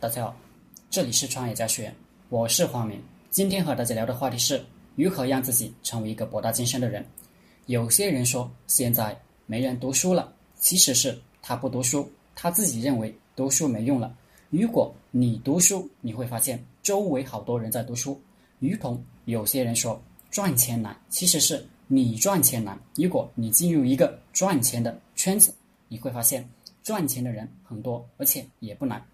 大家好，这里是创业家学院，我是黄明。今天和大家聊的话题是如何让自己成为一个博大精深的人。有些人说现在没人读书了，其实是他不读书，他自己认为读书没用了。如果你读书，你会发现周围好多人在读书。如同有些人说赚钱难，其实是你赚钱难。如果你进入一个赚钱的圈子，你会发现赚钱的人很多，而且也不难。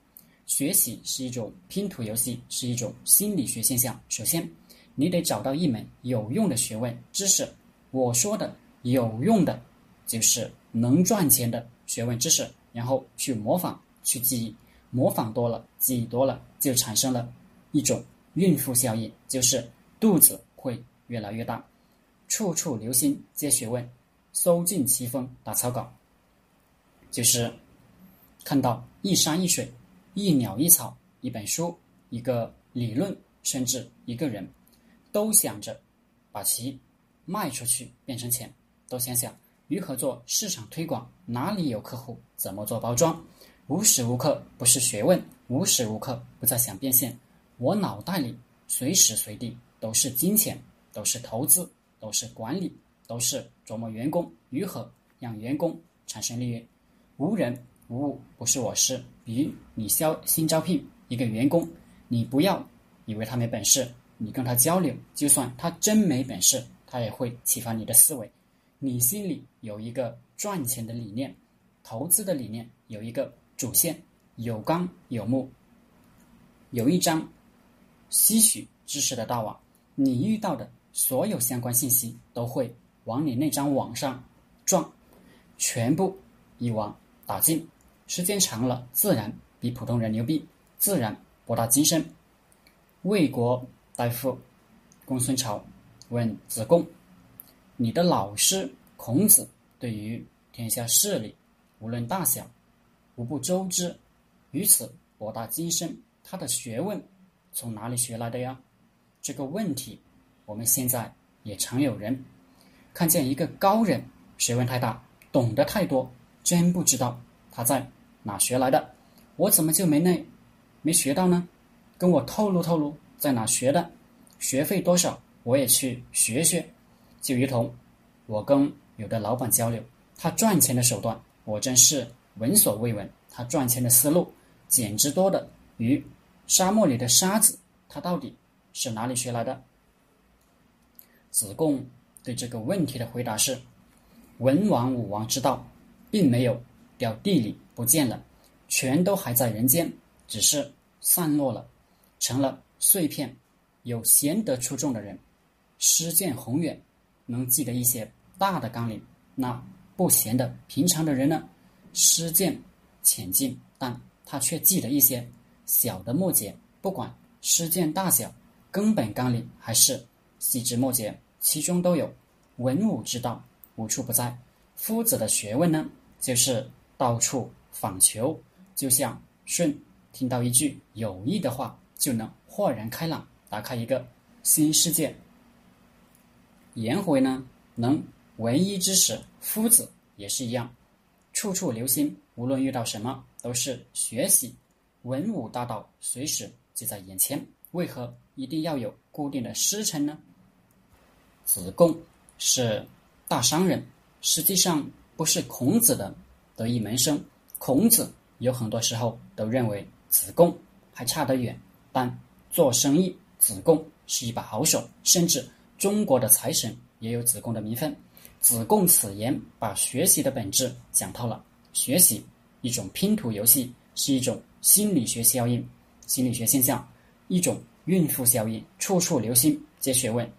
学习是一种拼图游戏，是一种心理学现象。首先，你得找到一门有用的学问知识。我说的有用的，就是能赚钱的学问知识，然后去模仿、去记忆。模仿多了，记忆多了，就产生了一种孕妇效应，就是肚子会越来越大。处处留心接学问，收尽其锋打草稿，就是看到一山一水。一鸟一草，一本书，一个理论，甚至一个人，都想着把其卖出去变成钱。都想想如何做市场推广，哪里有客户，怎么做包装。无时无刻不是学问，无时无刻不在想变现。我脑袋里随时随地都是金钱，都是投资，都是管理，都是琢磨员工如何让员工产生利润。无人。无物不是我事。比如你招新招聘一个员工，你不要以为他没本事，你跟他交流，就算他真没本事，他也会启发你的思维。你心里有一个赚钱的理念，投资的理念，有一个主线，有纲有目，有一张吸取知识的大网，你遇到的所有相关信息都会往你那张网上撞，全部一网打尽。时间长了，自然比普通人牛逼，自然博大精深。魏国大夫公孙朝问子贡：“你的老师孔子对于天下事理，无论大小，无不周知，于此博大精深，他的学问从哪里学来的呀？”这个问题，我们现在也常有人看见一个高人，学问太大，懂得太多，真不知道他在。哪学来的？我怎么就没那没学到呢？跟我透露透露，在哪学的？学费多少？我也去学学。就如同我跟有的老板交流，他赚钱的手段，我真是闻所未闻。他赚钱的思路，简直多的与沙漠里的沙子。他到底是哪里学来的？子贡对这个问题的回答是：文王武王之道，并没有掉地里。不见了，全都还在人间，只是散落了，成了碎片。有贤德出众的人，诗见宏远，能记得一些大的纲领；那不贤的平常的人呢，诗见浅近，但他却记得一些小的末节。不管诗见大小，根本纲领还是细枝末节，其中都有。文武之道，无处不在。夫子的学问呢，就是到处。访求，就像舜听到一句有益的话，就能豁然开朗，打开一个新世界。颜回呢，能闻一知识，夫子也是一样，处处留心，无论遇到什么都是学习。文武大道随时就在眼前，为何一定要有固定的师承呢？子贡是大商人，实际上不是孔子的得意门生。孔子有很多时候都认为子贡还差得远，但做生意，子贡是一把好手，甚至中国的财神也有子贡的名分。子贡此言把学习的本质讲透了。学习一种拼图游戏，是一种心理学效应、心理学现象，一种孕妇效应。处处留心皆学问，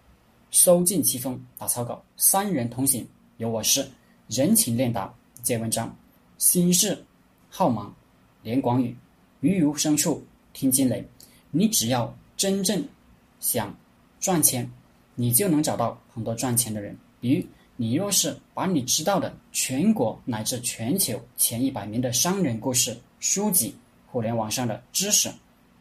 收尽其锋打草稿。三人同行有我师，人情练达皆文章，心事。浩茫，连广宇，鱼如深处听惊雷。你只要真正想赚钱，你就能找到很多赚钱的人。比如，你若是把你知道的全国乃至全球前一百名的商人故事、书籍、互联网上的知识，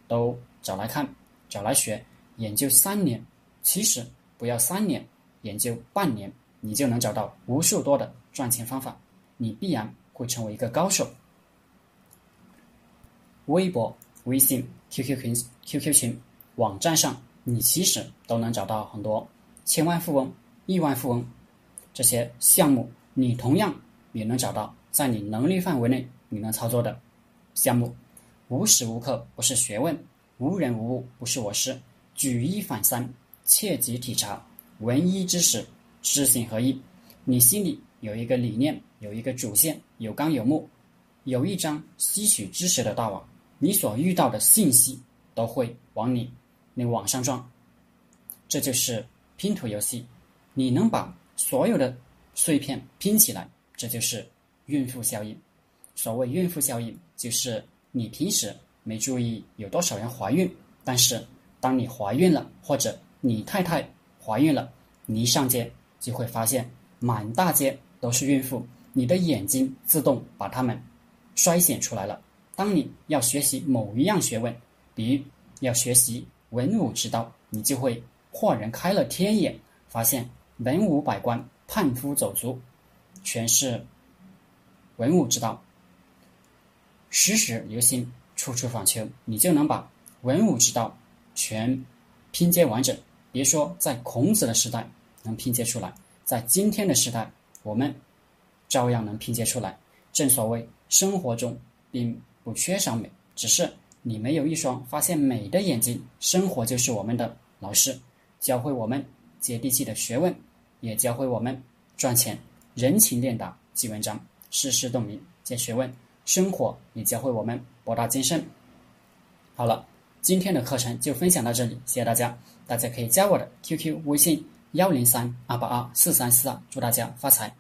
都找来看、找来学，研究三年，其实不要三年，研究半年，你就能找到无数多的赚钱方法。你必然会成为一个高手。微博微信、QQ 群、QQ 群、网站上，你其实都能找到很多千万富翁、亿万富翁这些项目，你同样也能找到在你能力范围内你能操作的项目。无时无刻不是学问，无人无物不是我师。举一反三，切记体察，闻一知识，知行合一。你心里有一个理念，有一个主线，有纲有目，有一张吸取知识的大网，你所遇到的信息都会往你那网上撞。这就是拼图游戏，你能把所有的碎片拼起来，这就是孕妇效应。所谓孕妇效应，就是你平时没注意有多少人怀孕，但是当你怀孕了，或者你太太怀孕了，你一上街就会发现满大街都是孕妇，你的眼睛自动把它们筛选出来了。当你要学习某一样学问，比如要学习文武之道，你就会豁然开了天眼，发现文武百官、判夫走卒，全是文武之道。时时留心，处处访求，你就能把文武之道全拼接完整。别说在孔子的时代能拼接出来，在今天的时代，我们照样能拼接出来。正所谓，生活中并不缺少美，只是你没有一双发现美的眼睛。生活就是我们的老师，教会我们接地气的学问，也教会我们赚钱。人情练达即文章，世事洞明见学问。生活也教会我们博大精深。好了，今天的课程就分享到这里，谢谢大家。大家可以加我的 QQ 微信幺零三二八二四三四二，祝大家发财。